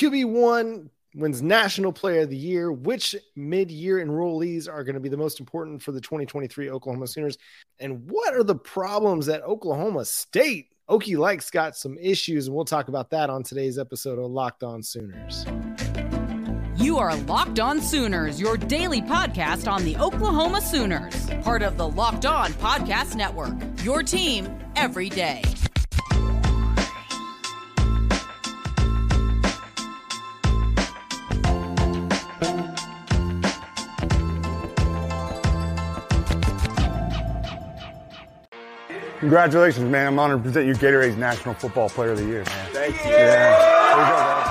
QB1 wins National Player of the Year. Which mid year enrollees are going to be the most important for the 2023 Oklahoma Sooners? And what are the problems at Oklahoma State? Okie Like's got some issues, and we'll talk about that on today's episode of Locked On Sooners. You are Locked On Sooners, your daily podcast on the Oklahoma Sooners, part of the Locked On Podcast Network. Your team every day. Congratulations, man. I'm honored to present you Gatorade's National Football Player of the Year, man. Thank you. Yeah.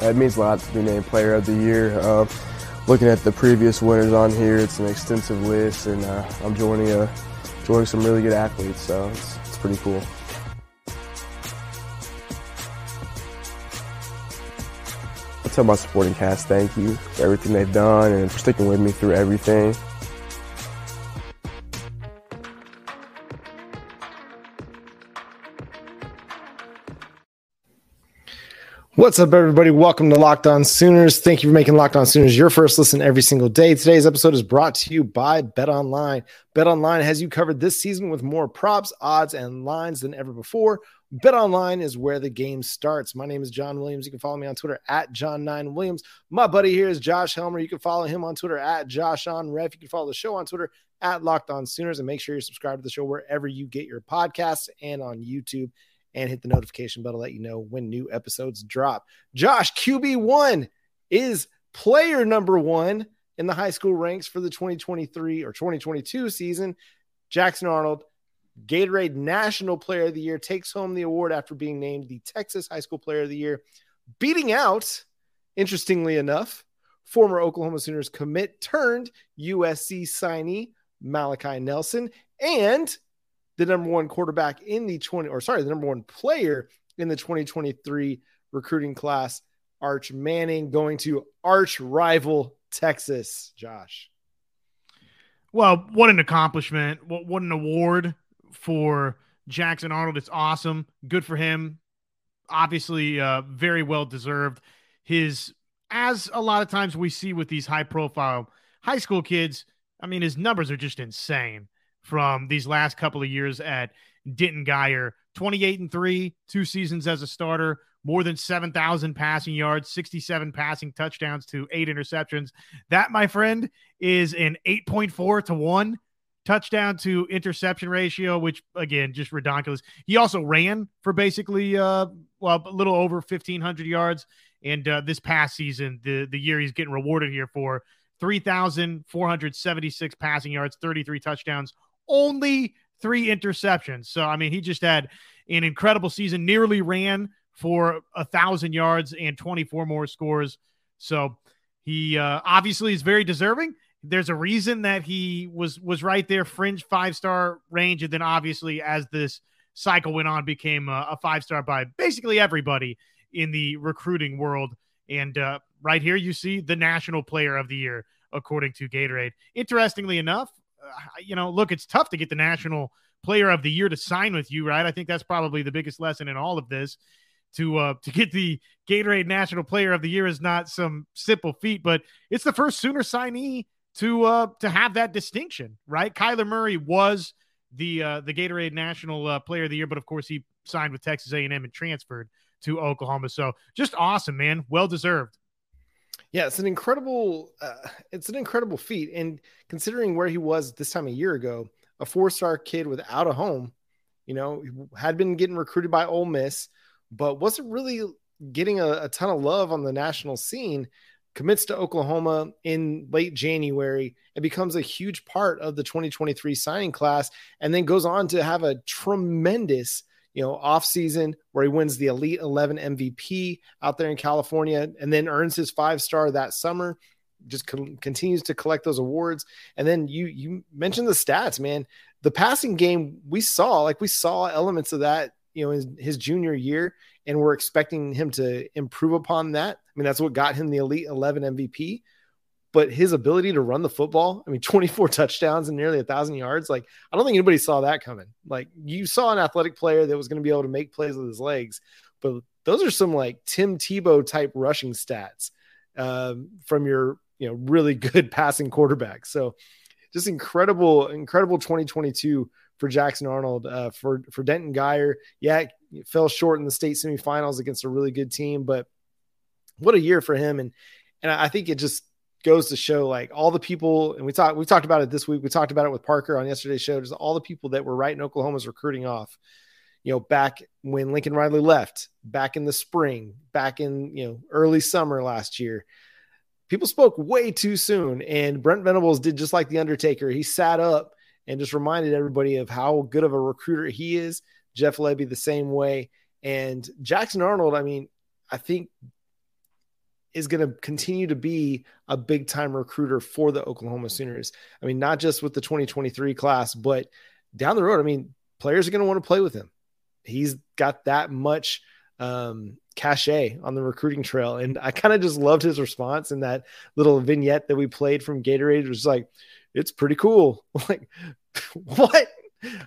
It means a lot to be named Player of the Year. Uh, looking at the previous winners on here, it's an extensive list, and uh, I'm joining a joining some really good athletes, so it's, it's pretty cool. Tell my supporting cast thank you for everything they've done and for sticking with me through everything. What's up, everybody? Welcome to Locked On Sooners. Thank you for making Locked On Sooners your first listen every single day. Today's episode is brought to you by Bet Online. Bet Online has you covered this season with more props, odds, and lines than ever before. Bet Online is where the game starts. My name is John Williams. You can follow me on Twitter at John9Williams. My buddy here is Josh Helmer. You can follow him on Twitter at Josh on Ref. You can follow the show on Twitter at Locked On Sooners and make sure you're subscribed to the show wherever you get your podcasts and on YouTube and hit the notification bell to let you know when new episodes drop. Josh, QB1 is player number one in the high school ranks for the 2023 or 2022 season. Jackson Arnold, Gatorade National Player of the Year, takes home the award after being named the Texas High School Player of the Year, beating out, interestingly enough, former Oklahoma Sooners commit turned USC signee Malachi Nelson and the number one quarterback in the 20 or sorry, the number one player in the 2023 recruiting class, Arch Manning, going to arch rival Texas. Josh. Well, what an accomplishment. What, what an award for Jackson Arnold. It's awesome. Good for him. Obviously, uh, very well deserved. His, as a lot of times we see with these high profile high school kids, I mean, his numbers are just insane from these last couple of years at Denton Guyer 28 and 3, two seasons as a starter, more than 7,000 passing yards, 67 passing touchdowns to eight interceptions. That, my friend, is an 8.4 to 1 touchdown to interception ratio, which again, just ridiculous. He also ran for basically, uh, well, a little over 1,500 yards. And uh, this past season, the, the year he's getting rewarded here for 3,476 passing yards, 33 touchdowns, only three interceptions. So, I mean, he just had an incredible season, nearly ran for a thousand yards and 24 more scores. So he uh, obviously is very deserving. There's a reason that he was was right there, fringe five star range, and then obviously as this cycle went on, became a, a five star by basically everybody in the recruiting world. And uh, right here, you see the national player of the year according to Gatorade. Interestingly enough, uh, you know, look, it's tough to get the national player of the year to sign with you, right? I think that's probably the biggest lesson in all of this. To uh, to get the Gatorade National Player of the Year is not some simple feat, but it's the first Sooner signee to uh, to have that distinction, right? Kyler Murray was the uh, the Gatorade National uh, Player of the Year, but of course he signed with Texas A&M and transferred to Oklahoma. So just awesome, man. Well deserved. Yeah, it's an incredible, uh, it's an incredible feat. And considering where he was this time a year ago, a four-star kid without a home, you know, had been getting recruited by Ole Miss, but wasn't really getting a, a ton of love on the national scene. Commits to Oklahoma in late January and becomes a huge part of the 2023 signing class, and then goes on to have a tremendous you know, off season where he wins the Elite 11 MVP out there in California and then earns his five star that summer. Just co- continues to collect those awards. And then you you mentioned the stats, man. The passing game we saw, like we saw elements of that, you know, in his junior year, and we're expecting him to improve upon that. I mean, that's what got him the Elite 11 MVP. but his ability to run the football, I mean, 24 touchdowns and nearly a thousand yards. Like, I don't think anybody saw that coming. Like, you saw an athletic player that was going to be able to make plays with his legs, but those are some like Tim Tebow type rushing stats um, from your, you know, really good passing quarterback. So, just incredible, incredible 2022 for Jackson Arnold. Uh, for for Denton Guyer, yeah, fell short in the state semifinals against a really good team, but what a year for him. And and I think it just goes to show like all the people, and we talked we talked about it this week. We talked about it with Parker on yesterday's show. Just all the people that were right in Oklahoma's recruiting off. You know, back when Lincoln Riley left, back in the spring, back in you know early summer last year, people spoke way too soon. And Brent Venables did just like the Undertaker. He sat up and just reminded everybody of how good of a recruiter he is. Jeff Lebby the same way, and Jackson Arnold. I mean, I think is going to continue to be a big time recruiter for the Oklahoma Sooners. I mean, not just with the 2023 class, but down the road. I mean, players are going to want to play with him. He's got that much um, cachet on the recruiting trail. And I kind of just loved his response in that little vignette that we played from Gatorade. It was like, it's pretty cool. like, what?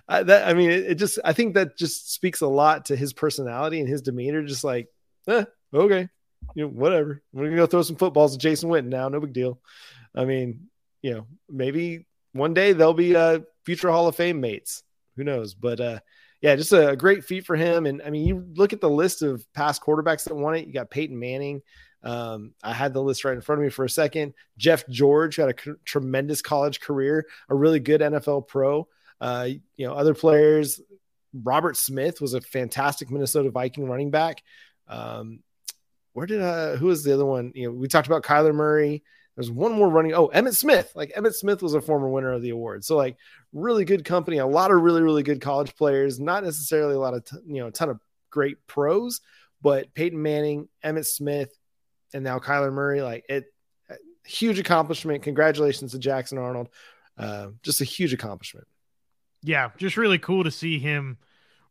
I, that, I mean, it, it, just, I think that just speaks a lot to his personality and his demeanor. Just like, eh, okay, you know, whatever. We're gonna go throw some footballs to Jason Witten now. No big deal. I mean, you know, maybe one day they'll be uh, future Hall of Fame mates. Who knows? But uh, yeah, just a, a great feat for him. And I mean, you look at the list of past quarterbacks that won it. You got Peyton Manning. Um, I had the list right in front of me for a second. Jeff George had a tremendous college career, a really good NFL pro. Uh, you know, other players. Robert Smith was a fantastic Minnesota Viking running back. Um, where did uh who was the other one? You know, we talked about Kyler Murray. There's one more running. Oh, Emmitt Smith. Like Emmitt Smith was a former winner of the award. So like really good company, a lot of really really good college players. Not necessarily a lot of t- you know a ton of great pros, but Peyton Manning, Emmitt Smith, and now Kyler Murray. Like it, huge accomplishment. Congratulations to Jackson Arnold. Uh, just a huge accomplishment. Yeah, just really cool to see him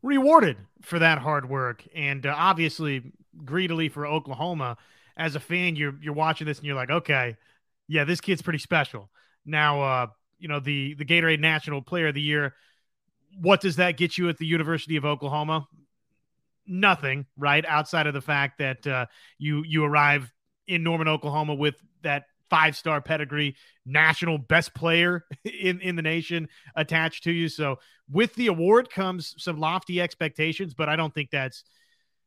rewarded for that hard work. And uh, obviously, greedily for Oklahoma. As a fan, you're you're watching this and you're like, okay, yeah, this kid's pretty special. Now, uh, you know the the Gatorade National Player of the Year. What does that get you at the University of Oklahoma? Nothing, right? Outside of the fact that uh, you you arrive in Norman, Oklahoma, with that five star pedigree, national best player in, in the nation attached to you. So with the award comes some lofty expectations, but I don't think that's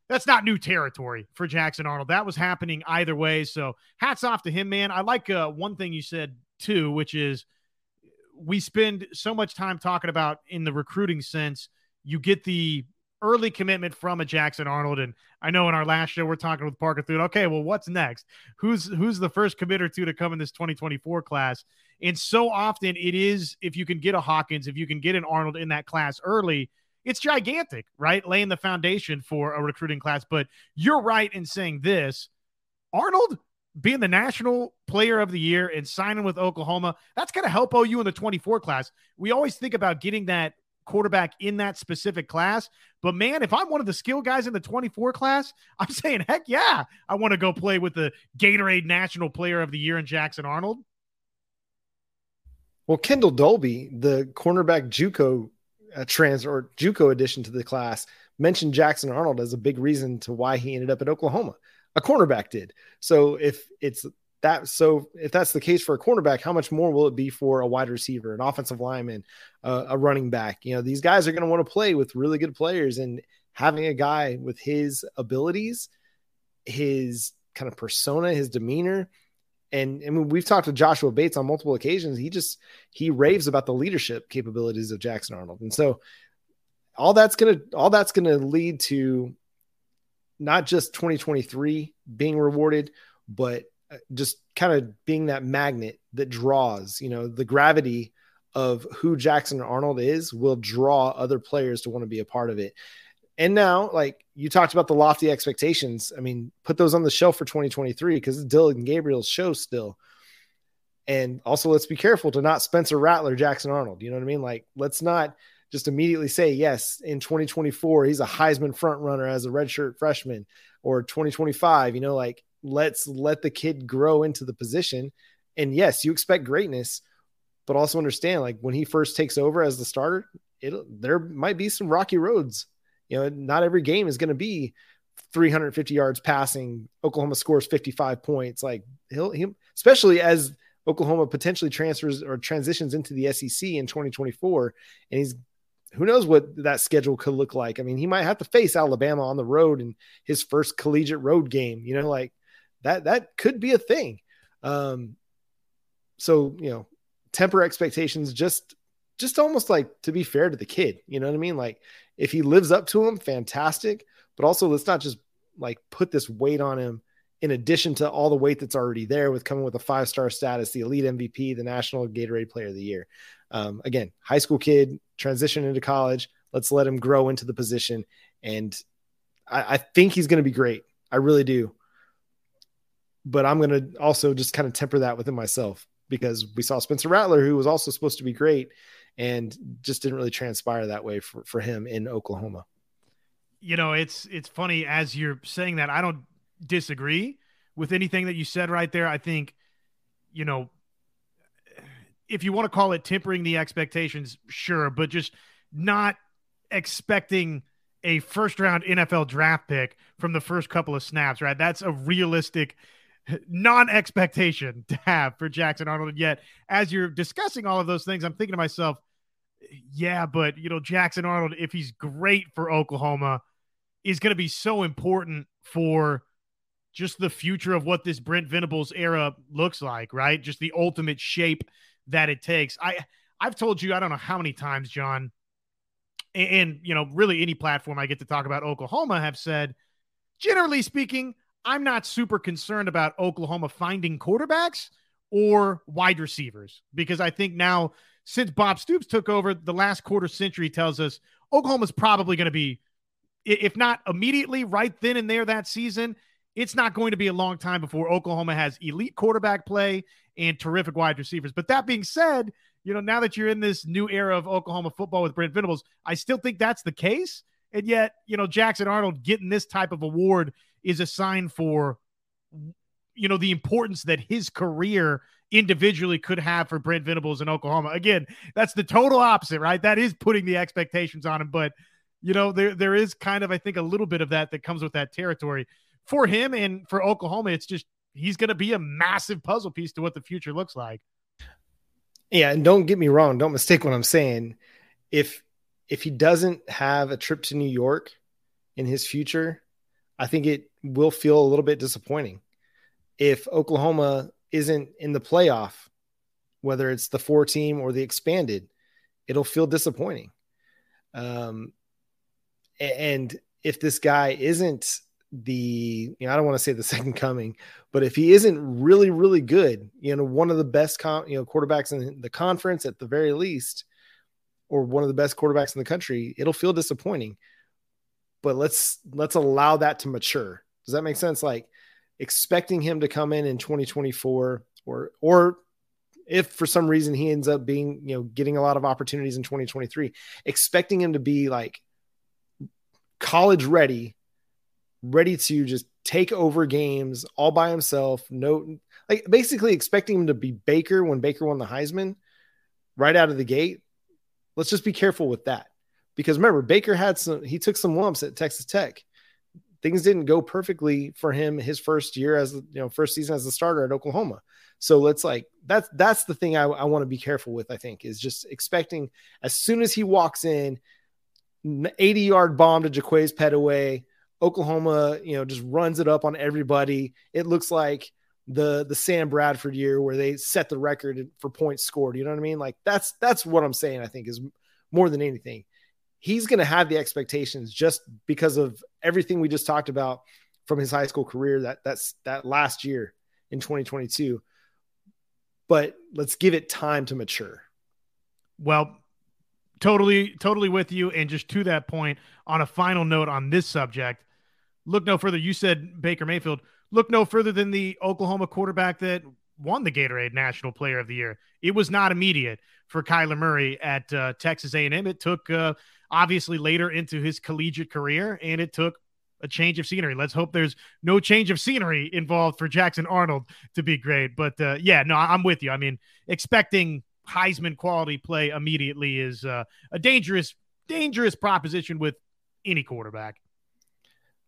that's not new territory for Jackson Arnold. That was happening either way. So hats off to him, man. I like uh, one thing you said too, which is we spend so much time talking about in the recruiting sense. You get the early commitment from a Jackson Arnold, and I know in our last show we're talking with Parker Thune. Okay, well, what's next? Who's who's the first committer to to come in this 2024 class? And so often it is if you can get a Hawkins, if you can get an Arnold in that class early it's gigantic, right? Laying the foundation for a recruiting class. But you're right in saying this Arnold being the national player of the year and signing with Oklahoma, that's going to help OU in the 24 class. We always think about getting that quarterback in that specific class. But man, if I'm one of the skill guys in the 24 class, I'm saying, heck yeah, I want to go play with the Gatorade National Player of the Year in Jackson Arnold. Well, Kendall Dolby, the cornerback JUCO a trans or JUCO addition to the class mentioned Jackson Arnold as a big reason to why he ended up at Oklahoma. A cornerback did. So if it's that, so if that's the case for a cornerback, how much more will it be for a wide receiver, an offensive lineman, uh, a running back? You know, these guys are going to want to play with really good players, and having a guy with his abilities, his kind of persona, his demeanor, and mean, we've talked to Joshua Bates on multiple occasions. He just he raves about the leadership capabilities of Jackson Arnold, and so all that's gonna all that's gonna lead to not just 2023 being rewarded, but uh, just kind of being that magnet that draws. You know, the gravity of who Jackson Arnold is will draw other players to want to be a part of it. And now, like you talked about the lofty expectations. I mean, put those on the shelf for 2023 because it's Dillon Gabriel's show still. And also, let's be careful to not Spencer Rattler, Jackson Arnold. You know what I mean? Like, let's not just immediately say, yes, in 2024, he's a Heisman front runner as a redshirt freshman or 2025. You know, like, let's let the kid grow into the position And yes, you expect greatness, but also understand like when he first takes over as the starter, it there might be some rocky roads. You know, not every game is going to be 350 yards passing. Oklahoma scores 55 points. Like he'll, he, especially as Oklahoma potentially transfers or transitions into the SEC in 2024, and he's who knows what that schedule could look like. I mean, he might have to face Alabama on the road in his first collegiate road game. You know, like that that could be a thing. Um, so you know, temper expectations. Just just almost like to be fair to the kid. You know what I mean? Like if he lives up to him, fantastic. But also, let's not just like put this weight on him in addition to all the weight that's already there with coming with a five star status, the elite MVP, the national Gatorade player of the year. Um, again, high school kid, transition into college. Let's let him grow into the position. And I, I think he's going to be great. I really do. But I'm going to also just kind of temper that within myself because we saw Spencer Rattler, who was also supposed to be great and just didn't really transpire that way for, for him in Oklahoma. You know, it's it's funny as you're saying that. I don't disagree with anything that you said right there. I think, you know, if you want to call it tempering the expectations, sure, but just not expecting a first round NFL draft pick from the first couple of snaps, right? That's a realistic non expectation to have for Jackson Arnold. And yet, as you're discussing all of those things, I'm thinking to myself, yeah, but, you know, Jackson Arnold, if he's great for Oklahoma, is going to be so important for just the future of what this Brent Venables era looks like, right? Just the ultimate shape that it takes. I I've told you I don't know how many times, John, and, and you know, really any platform I get to talk about Oklahoma have said, generally speaking, I'm not super concerned about Oklahoma finding quarterbacks or wide receivers because I think now since Bob Stoops took over, the last quarter century tells us Oklahoma's probably going to be, if not immediately right then and there that season, it's not going to be a long time before Oklahoma has elite quarterback play and terrific wide receivers. But that being said, you know, now that you're in this new era of Oklahoma football with Brent Venables, I still think that's the case. And yet, you know, Jackson Arnold getting this type of award is a sign for, you know, the importance that his career individually could have for Brent Venables in Oklahoma. Again, that's the total opposite, right? That is putting the expectations on him. But, you know, there there is kind of, I think, a little bit of that that comes with that territory for him and for Oklahoma. It's just he's going to be a massive puzzle piece to what the future looks like. Yeah, and don't get me wrong, don't mistake what I'm saying. If if he doesn't have a trip to New York in his future, I think it will feel a little bit disappointing. If Oklahoma isn't in the playoff, whether it's the four team or the expanded, it'll feel disappointing. Um, and if this guy isn't the you know I don't want to say the second coming, but if he isn't really really good, you know one of the best con- you know quarterbacks in the conference at the very least, or one of the best quarterbacks in the country, it'll feel disappointing. But let's let's allow that to mature. Does that make sense? Like expecting him to come in in 2024 or or if for some reason he ends up being you know getting a lot of opportunities in 2023 expecting him to be like college ready ready to just take over games all by himself. No, like basically expecting him to be Baker when Baker won the Heisman right out of the gate. Let's just be careful with that because remember Baker had some. He took some lumps at Texas Tech. Things didn't go perfectly for him his first year as you know first season as a starter at Oklahoma. So let's like that's that's the thing I, I want to be careful with. I think is just expecting as soon as he walks in, 80 yard bomb to Jaquaize Pettaway Oklahoma, you know, just runs it up on everybody. It looks like the the Sam Bradford year where they set the record for points scored. You know what I mean? Like that's that's what I'm saying. I think is more than anything, he's going to have the expectations just because of everything we just talked about from his high school career. That that's that last year in 2022. But let's give it time to mature. Well, totally, totally with you. And just to that point, on a final note on this subject, look no further. You said Baker Mayfield. Look no further than the Oklahoma quarterback that won the Gatorade National Player of the Year. It was not immediate for Kyler Murray at uh, Texas A&M. It took uh, obviously later into his collegiate career, and it took a change of scenery. Let's hope there's no change of scenery involved for Jackson Arnold to be great. But uh, yeah, no, I'm with you. I mean, expecting Heisman quality play immediately is uh, a dangerous, dangerous proposition with any quarterback.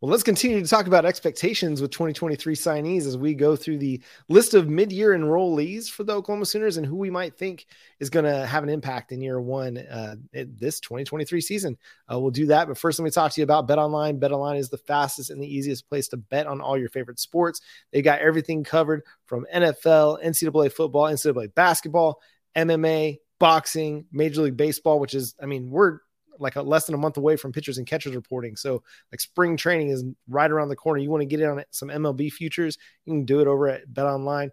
Well, let's continue to talk about expectations with 2023 signees as we go through the list of mid year enrollees for the Oklahoma Sooners and who we might think is going to have an impact in year one uh, this 2023 season. Uh, we'll do that. But first, let me talk to you about Bet Online. Bet Online is the fastest and the easiest place to bet on all your favorite sports. They got everything covered from NFL, NCAA football, NCAA basketball, MMA, boxing, Major League Baseball, which is, I mean, we're like a less than a month away from pitchers and catchers reporting. So like spring training is right around the corner. You want to get in on some MLB futures, you can do it over at Bet Online.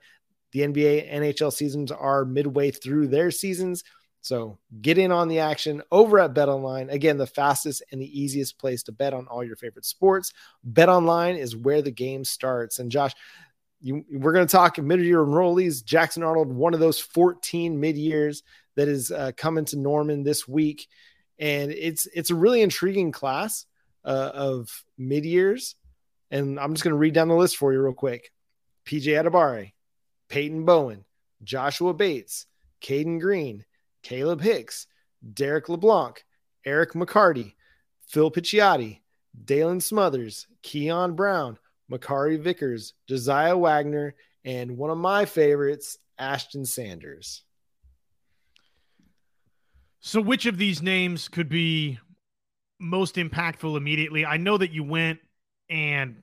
The NBA, NHL seasons are midway through their seasons. So get in on the action over at Bet Online. Again, the fastest and the easiest place to bet on all your favorite sports. Bet Online is where the game starts. And Josh, you, we're going to talk mid-year enrollees. Jackson Arnold, one of those 14 mid-years that is uh, coming to Norman this week and it's it's a really intriguing class uh, of mid years. And I'm just going to read down the list for you real quick: PJ Adebawore, Peyton Bowen, Joshua Bates, Cayden Green, Kalib Hicks, Derek LeBlanc, Eric McCarty, Phil Picciotti, Daylan Smothers, Keon Brown, Makari Vickers, Josiah Wagner, and one of my favorites, Ashton Sanders. So, which of these names could be most impactful immediately? I know that you went and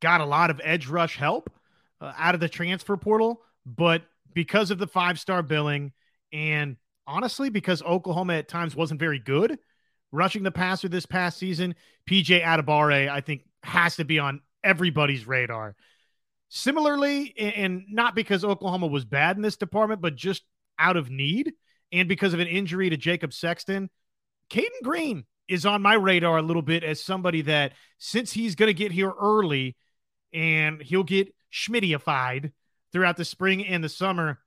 got a lot of edge rush help uh, out of the transfer portal, but because of the five star billing and honestly, because Oklahoma at times wasn't very good rushing the passer this past season, PJ Adebawore, I think, has to be on everybody's radar. Similarly, and not because Oklahoma was bad in this department, but just out of need and because of an injury to Jacob Sexton, Cayden Green is on my radar a little bit as somebody that since he's going to get here early and he'll get schmidtified throughout the spring and the summer,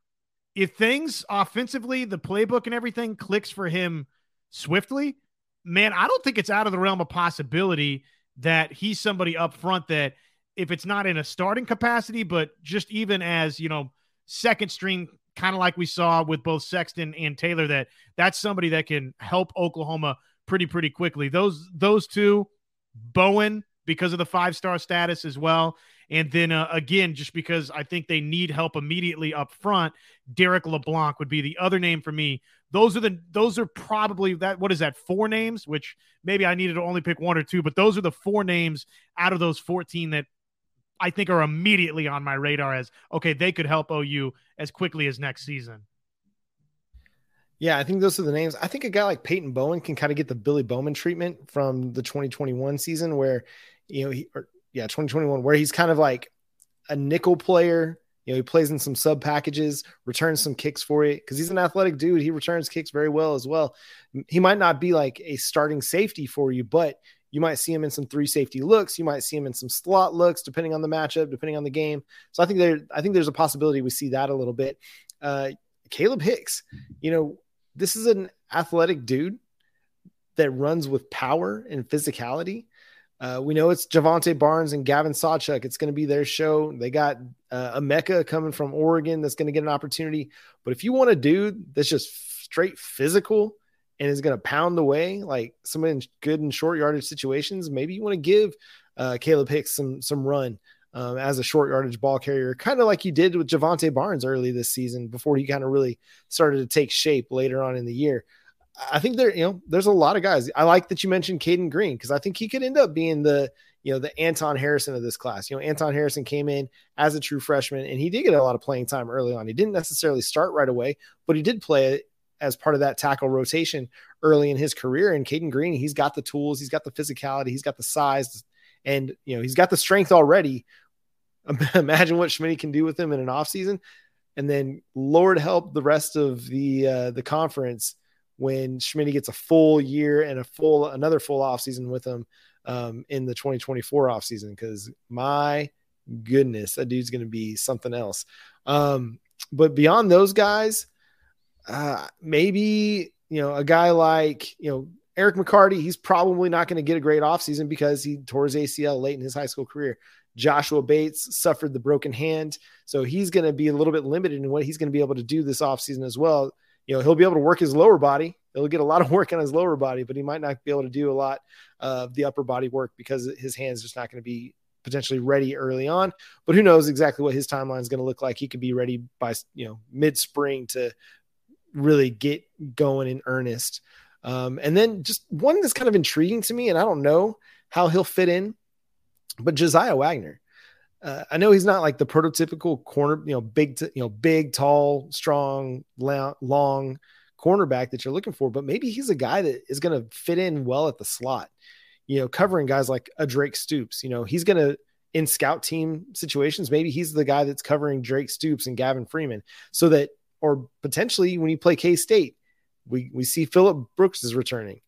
if things offensively, the playbook and everything clicks for him swiftly, man, I don't think it's out of the realm of possibility that he's somebody up front that if it's not in a starting capacity, but just even as, you know, second string kind of like we saw with both Sexton and Taylor, that that's somebody that can help Oklahoma pretty, pretty quickly. Those, those two, Bowen, because of the five star status as well. And then uh, again, just because I think they need help immediately up front, Derek LeBlanc would be the other name for me. Those are the those are probably that what is that four names? Which maybe I needed to only pick one or two, but those are the four names out of those fourteen that I think are immediately on my radar as okay, they could help OU as quickly as next season. Yeah, I think those are the names. I think a guy like Peyton Bowen can kind of get the Billy Bowman treatment from the 2021 season where, you know, he, or, yeah, 2021, where he's kind of like a nickel player. You know, he plays in some sub packages, returns some kicks for you because he's an athletic dude. He returns kicks very well as well. He might not be like a starting safety for you, but you might see him in some three safety looks. You might see him in some slot looks, depending on the matchup, depending on the game. So I think there, I think there's a possibility we see that a little bit. Uh, Kalib Hicks, you know, this is an athletic dude that runs with power and physicality. Uh, we know it's Jovantae Barnes and Gavin Sawchuk. It's going to be their show. They got uh, Emeka coming from Oregon that's going to get an opportunity. But if you want a dude that's just straight physical and is going to pound away like someone in good and short yardage situations, maybe you want to give uh, Kalib Hicks some some run um, as a short yardage ball carrier, kind of like you did with Jovantae Barnes early this season before he kind of really started to take shape later on in the year. I think there, you know, there's a lot of guys. I like that you mentioned Cayden Green because I think he could end up being the, you know, the Anton Harrison of this class. You know, Anton Harrison came in as a true freshman and he did get a lot of playing time early on. He didn't necessarily start right away, but he did play as part of that tackle rotation early in his career. And Cayden Green, he's got the tools, he's got the physicality, he's got the size, and you know, he's got the strength already. Imagine what Schmidt can do with him in an offseason. And then Lord help the rest of the uh, the conference when Schmidt gets a full year and a full another full offseason with him um, in the 2024 offseason. Because my goodness, that dude's going to be something else. Um, but beyond those guys, uh, maybe you know a guy like you know Eric McCarty, he's probably not going to get a great offseason because he tore his ACL late in his high school career. Joshua Bates suffered the broken hand. So he's going to be a little bit limited in what he's going to be able to do this offseason as well. You know, he'll be able to work his lower body. He'll get a lot of work on his lower body, but he might not be able to do a lot of the upper body work because his hands just not going to be potentially ready early on. But who knows exactly what his timeline is going to look like? He could be ready by you know mid spring to really get going in earnest. Um, and then just one that's kind of intriguing to me, and I don't know how he'll fit in, but Josiah Wagner. Uh, I know he's not like the prototypical corner, you know, big, t- you know, big, tall, strong, long cornerback that you're looking for, but maybe he's a guy that is going to fit in well at the slot. You know, covering guys like a Drake Stoops. You know, he's going to in scout team situations. Maybe he's the guy that's covering Drake Stoops and Gavin Freeman, so that or potentially when you play K State, we we see Phillip Brooks is returning.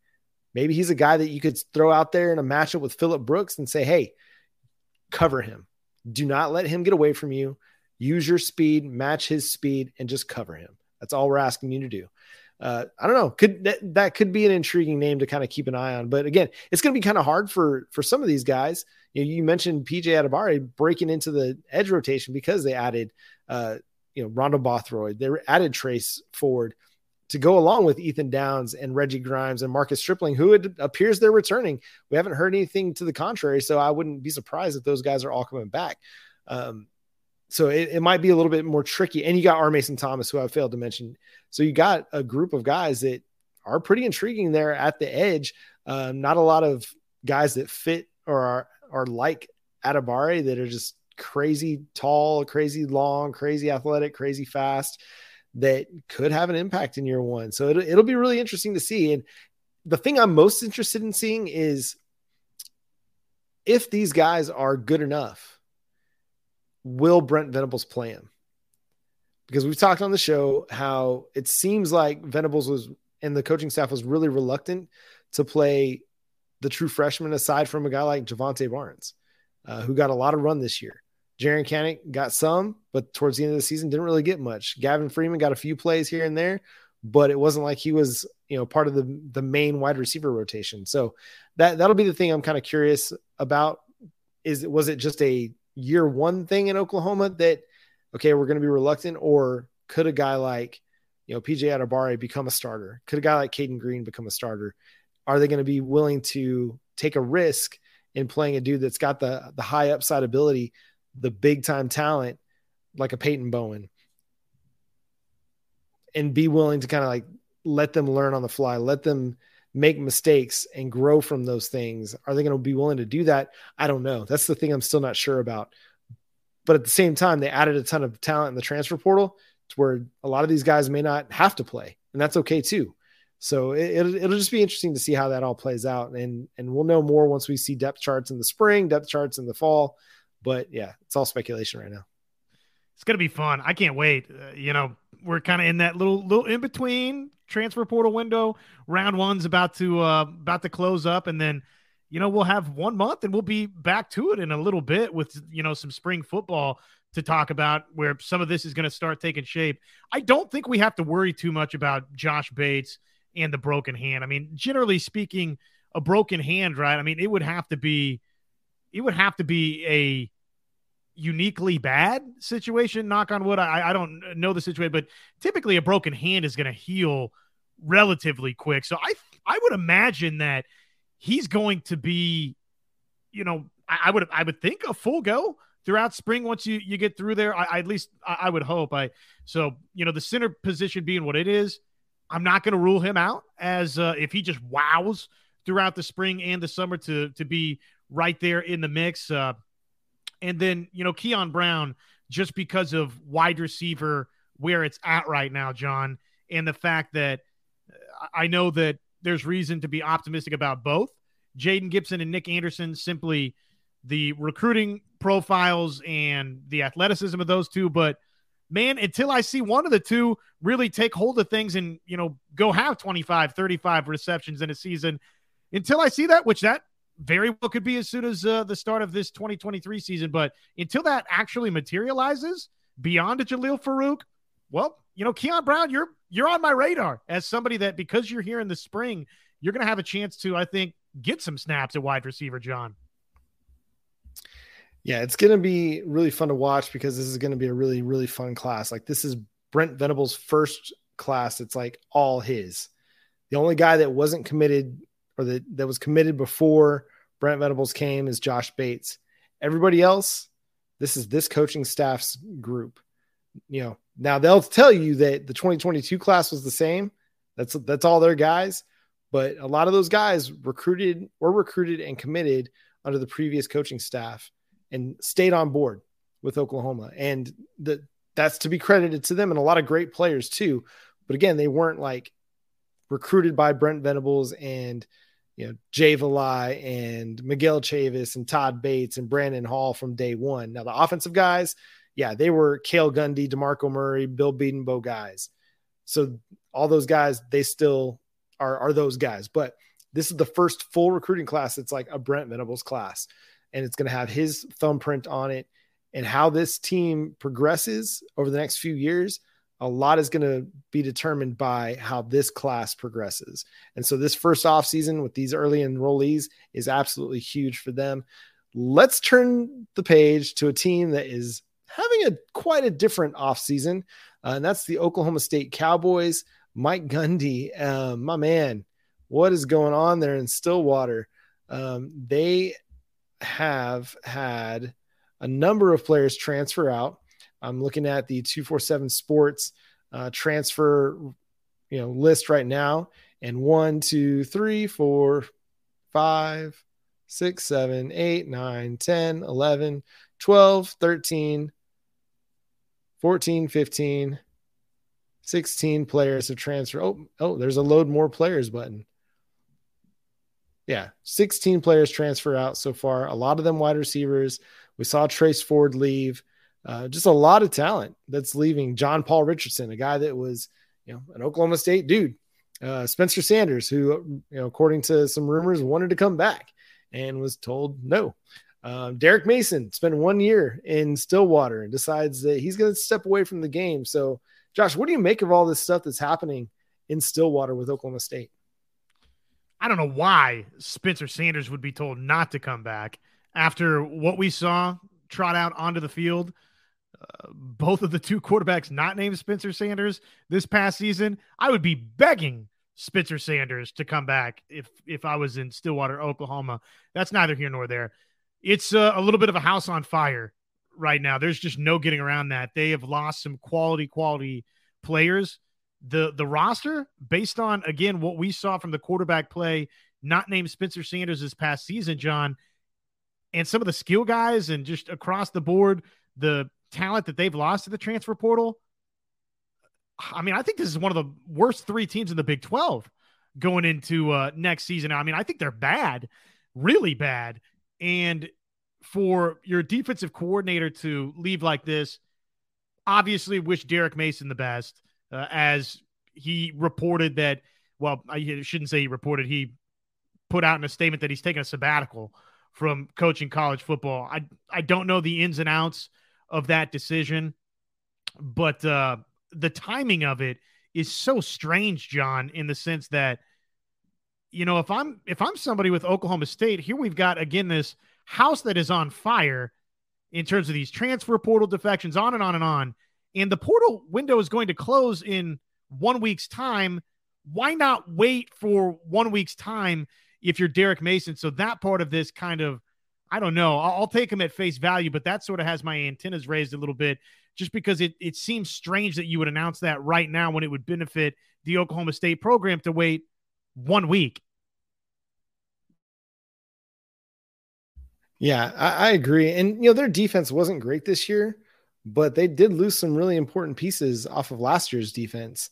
Maybe he's a guy that you could throw out there in a matchup with Phillip Brooks and say, "Hey, cover him. Do not let him get away from you. Use your speed, match his speed, and just cover him." That's all we're asking you to do. Uh, I don't know. Could that, that could be an intriguing name to kind of keep an eye on. But again, it's going to be kind of hard for for some of these guys. You, know, you mentioned PJ Adebawore breaking into the edge rotation because they added, uh, you know, Rondo Bothroyd. They added Trace Ford to go along with Ethan Downs and Reggie Grimes and Marcus Stripling, who it appears they're returning. We haven't heard anything to the contrary, so I wouldn't be surprised if those guys are all coming back. Um, so it, it, might be a little bit more tricky. And you got R. Mason Thomas, who I failed to mention. So you got a group of guys that are pretty intriguing there at the edge. Um, not a lot of guys that fit or are, are like Adebawore that are just crazy tall, crazy long, crazy athletic, crazy fast that could have an impact in year one. So it, it'll be really interesting to see. And the thing I'm most interested in seeing is if these guys are good enough, will Brent Venables play him? Because we've talked on the show how it seems like Venables was and the coaching staff was really reluctant to play the true freshman aside from a guy like Jovantae Barnes, uh, who got a lot of run this year. Jaren Kanak got some, but towards the end of the season didn't really get much. Gavin Freeman got a few plays here and there, but it wasn't like he was, you know, part of the the main wide receiver rotation. So that that'll be the thing I'm kind of curious about. Is was it just a year one thing in Oklahoma that okay, we're going to be reluctant, or could a guy like you know PJ Adebawore become a starter? Could a guy like Cayden Green become a starter? Are they going to be willing to take a risk in playing a dude that's got the the high upside ability the big time talent like a Peyton Bowen and be willing to kind of like let them learn on the fly, let them make mistakes and grow from those things. Are they going to be willing to do that? I don't know. That's the thing I'm still not sure about. But at the same time, they added a ton of talent in the transfer portal to where a lot of these guys may not have to play, and that's okay too. So it, will it'll just be interesting to see how that all plays out, and and we'll know more once we see depth charts in the spring, depth charts in the fall, but yeah, it's all speculation right now. It's gonna be fun. I can't wait. Uh, you know, we're kind of in that little little in between transfer portal window. Round one's about to uh, about to close up, and then you know we'll have one month, and we'll be back to it in a little bit with you know some spring football to talk about where some of this is going to start taking shape. I don't think we have to worry too much about Josh Bates and the broken hand. I mean, generally speaking, a broken hand, right? I mean, it would have to be it would have to be a uniquely bad situation. Knock on wood. I, I don't know the situation, but typically a broken hand is going to heal relatively quick. So I I would imagine that he's going to be, you know, I, I would I would think a full go throughout spring once you you get through there. I, I at least I, I, would hope. I so you know the center position being what it is, I'm not going to rule him out as uh, if he just wows throughout the spring and the summer to to be right there in the mix. Uh, and then, you know, Keon Brown, just because of wide receiver where it's at right now, John, and the fact that uh, I know that there's reason to be optimistic about both Jaden Gibson and Nic Anderson, simply the recruiting profiles and the athleticism of those two. But man, until I see one of the two really take hold of things and, you know, go have 25, 35 receptions in a season, until I see that, which that very well could be as soon as uh, the start of this 2023 season. But until that actually materializes beyond a Jalil Farooq, well, you know, Keon Brown, you're you're on my radar as somebody that because you're here in the spring, you're going to have a chance to, I think, get some snaps at wide receiver, John. Yeah, it's going to be really fun to watch because this is going to be a really, really fun class. Like, this is Brent Venables' first class. It's like all his. The only guy that wasn't committed or that, that was committed before Brent Venables came is Josh Bates. Everybody else, this is this coaching staff's group. You know, now they'll tell you that the 2022 class was the same. That's that's all their guys, but a lot of those guys recruited or recruited and committed under the previous coaching staff and stayed on board with Oklahoma. And the, that's to be credited to them and a lot of great players too. But again, they weren't like recruited by Brent Venables and you know Jay Valai and Miguel Chavis and Todd Bates and Brandon Hall from day one. Now the offensive guys, yeah, they were Cale Gundy, DeMarco Murray, Bill Bedenbaugh guys. So all those guys, they still are are those guys. But this is the first full recruiting class. It's like a Brent Venables class and it's going to have his thumbprint on it. And how this team progresses over the next few years, a lot is going to be determined by how this class progresses. And so this first off season with these early enrollees is absolutely huge for them. Let's turn the page to a team that is having a quite a different off season, uh, and that's the Oklahoma State Cowboys. Mike Gundy, uh, my man, what is going on there in Stillwater? Um, they have had a number of players transfer out. I'm looking at the 247 Sports uh, transfer, you know, list right now, and one, two, three, four, five, six, seven, eight, nine, 10, 11, 12, 13, 14, 15, 16 players have transferred. Oh, oh, there's a load more players button. Yeah, 16 players transfer out so far. A lot of them wide receivers. We saw Trace Ford leave. Uh, just a lot of talent that's leaving. John Paul Richardson, a guy that was, you know, an Oklahoma State dude. Uh, Spencer Sanders, who, you know, according to some rumors, wanted to come back and was told no. Um, Derek Mason spent one year in Stillwater and decides that he's going to step away from the game. So, Josh, what do you make of all this stuff that's happening in Stillwater with Oklahoma State? I don't know why Spencer Sanders would be told not to come back after what we saw trot out onto the field. Both of the two quarterbacks not named Spencer Sanders this past season, I would be begging Spencer Sanders to come back if if I was in Stillwater, Oklahoma. That's neither here nor there. It's uh, a little bit of a house on fire right now. There's just no getting around that. They have lost some quality quality players the the roster based on again what we saw from the quarterback play not named Spencer Sanders this past season, John, and some of the skill guys and just across the board the talent that they've lost to the transfer portal. I mean, I think this is one of the worst three teams in the Big 12 going into uh, next season. I mean, I think they're bad, really bad. And for your defensive coordinator to leave like this, obviously wish Derek Mason the best uh, as he reported that. Well, I shouldn't say he reported. He put out in a statement that he's taking a sabbatical from coaching college football. I I don't know the ins and outs of that decision, but uh, the timing of it is so strange, John, in the sense that you know if I'm if I'm somebody with Oklahoma State, here we've got again this house that is on fire in terms of these transfer portal defections, on and on and on and the portal window is going to close in one week's time. Why not wait for one week's time if you're Derek Mason? So that part of this kind of, I don't know. I'll, take him at face value, but that sort of has my antennas raised a little bit just because it, it seems strange that you would announce that right now when it would benefit the Oklahoma State program to wait one week. Yeah, I, I, agree. And you know, their defense wasn't great this year, but they did lose some really important pieces off of last year's defense.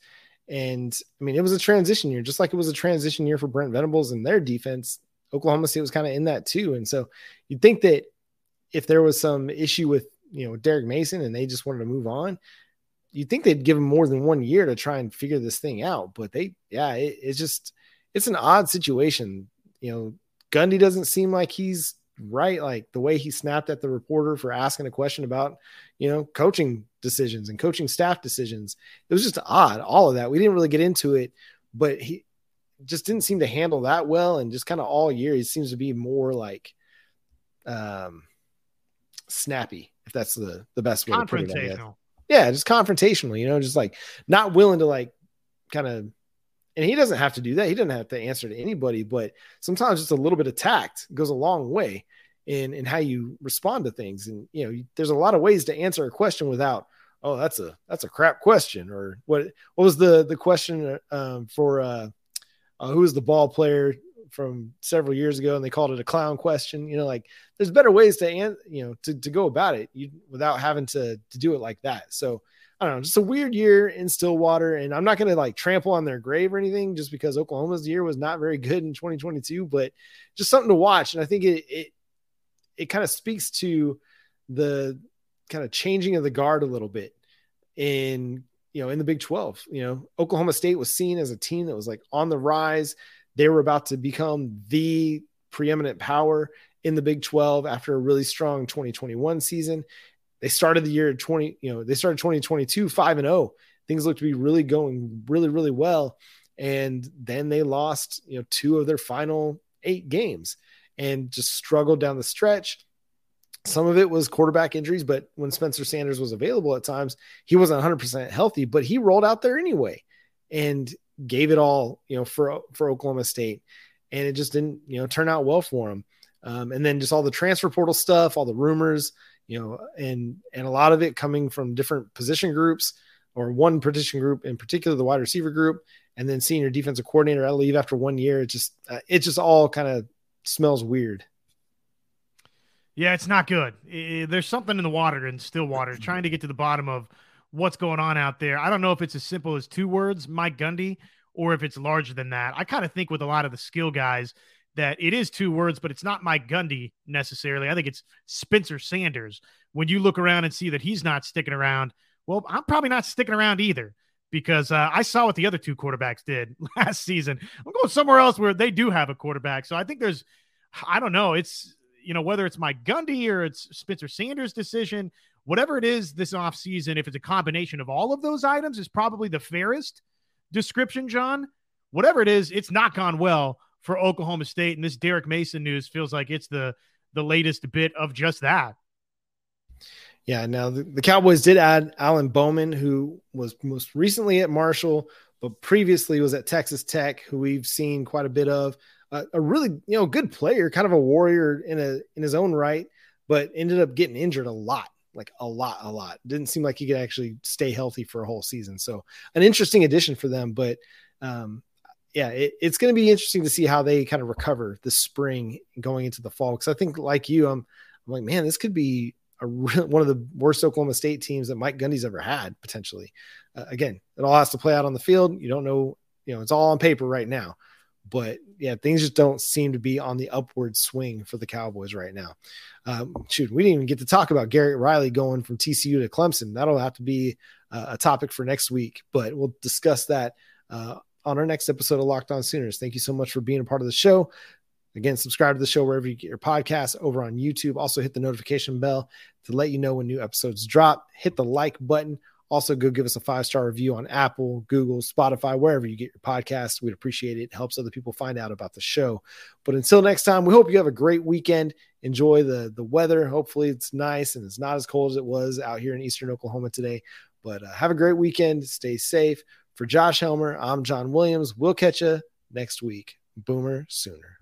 And I mean, it was a transition year, just like it was a transition year for Brent Venables and their defense. Oklahoma State was kind of in that too. And so you'd think that if there was some issue with, you know, Derek Mason and they just wanted to move on, you'd think they'd give him more than one year to try and figure this thing out. But they, yeah, it, it's just, it's an odd situation. You know, Gundy doesn't seem like he's right. Like the way he snapped at the reporter for asking a question about, you know, coaching decisions and coaching staff decisions. It was just odd, all of that. We didn't really get into it, but he just didn't seem to handle that well. And just kind of all year, he seems to be more like um, snappy, if that's the, the best way to put it. Yeah, just confrontational, you know, just like not willing to like kind of and he doesn't have to do that. He doesn't have to answer to anybody, but sometimes just a little bit of tact goes a long way in in how you respond to things. And you know, there's a lot of ways to answer a question without, oh, that's a that's a crap question, or what what was the the question um, for uh, uh, who was the ball player from several years ago, and they called it a clown question. You know, like there's better ways to and you know to to go about it you, without having to to do it like that. So I don't know, just a weird year in Stillwater. And I'm not going to like trample on their grave or anything just because Oklahoma's year was not very good in 2022, but just something to watch. And I think it, it, it kind of speaks to the kind of changing of the guard a little bit in, you know, in the Big 12. You know, Oklahoma State was seen as a team that was like on the rise. They were about to become the preeminent power in the Big 12 after a really strong 2021 season. They started the year 20, you know, they started 2022 5 and 0. Things looked to be really going really, really well. And then they lost, you know, two of their final eight games and just struggled down the stretch. Some of it was quarterback injuries, but when Spencer Sanders was available at times, he wasn't 100% healthy, but he rolled out there anyway and gave it all, you know, for for Oklahoma State. And it just didn't, you know, turn out well for him. Um, and then just all the transfer portal stuff, all the rumors, you know, and and a lot of it coming from different position groups or one position group in particular, the wide receiver group, and then seeing your defensive coordinator I leave after one year. It just uh, it just all kind of smells weird. Yeah, it's not good. There's something in the water in Stillwater trying to get to the bottom of what's going on out there. I don't know if it's as simple as two words, Mike Gundy, or if it's larger than that. I kind of think with a lot of the skill guys, that it is two words, but it's not Mike Gundy necessarily. I think it's Spencer Sanders. When you look around and see that he's not sticking around, well, I'm probably not sticking around either because uh, I saw what the other two quarterbacks did last season. I'm going somewhere else where they do have a quarterback. So I think there's, I don't know, it's, you know, whether it's Mike Gundy or it's Spencer Sanders' decision, whatever it is this offseason, if it's a combination of all of those items, is probably the fairest description, John. Whatever it is, it's not gone well for Oklahoma State. And this Derek Mason news feels like it's the the latest bit of just that. Yeah. Now the, the Cowboys did add Alan Bowman, who was most recently at Marshall, but previously was at Texas Tech, who we've seen quite a bit of. A really you know good player, kind of a warrior in a in his own right, but ended up getting injured a lot like a lot, a lot. Didn't seem like he could actually stay healthy for a whole season. So an interesting addition for them, but um, yeah, it, it's going to be interesting to see how they kind of recover this spring going into the fall. Because I think, like you, I'm, I'm like, man, this could be a one of the worst Oklahoma State teams that Mike Gundy's ever had potentially. Uh, again, it all has to play out on the field. You don't know, you know, it's all on paper right now. But yeah, things just don't seem to be on the upward swing for the Cowboys right now. Um, shoot, we didn't even get to talk about Garrett Riley going from TCU to Clemson. That'll have to be uh, a topic for next week, but we'll discuss that uh, on our next episode of Locked On Sooners. Thank you so much for being a part of the show. Again, subscribe to the show wherever you get your podcasts over on YouTube. Also, hit the notification bell to let you know when new episodes drop. Hit the like button. Also, go give us a five star review on Apple, Google, Spotify, wherever you get your podcasts. We'd appreciate it. It helps other people find out about the show. But until next time, we hope you have a great weekend. Enjoy the the weather. Hopefully, it's nice and it's not as cold as it was out here in Eastern Oklahoma today. But uh, have a great weekend. Stay safe. For Josh Helmer, I'm John Williams. We'll catch you next week. Boomer Sooner.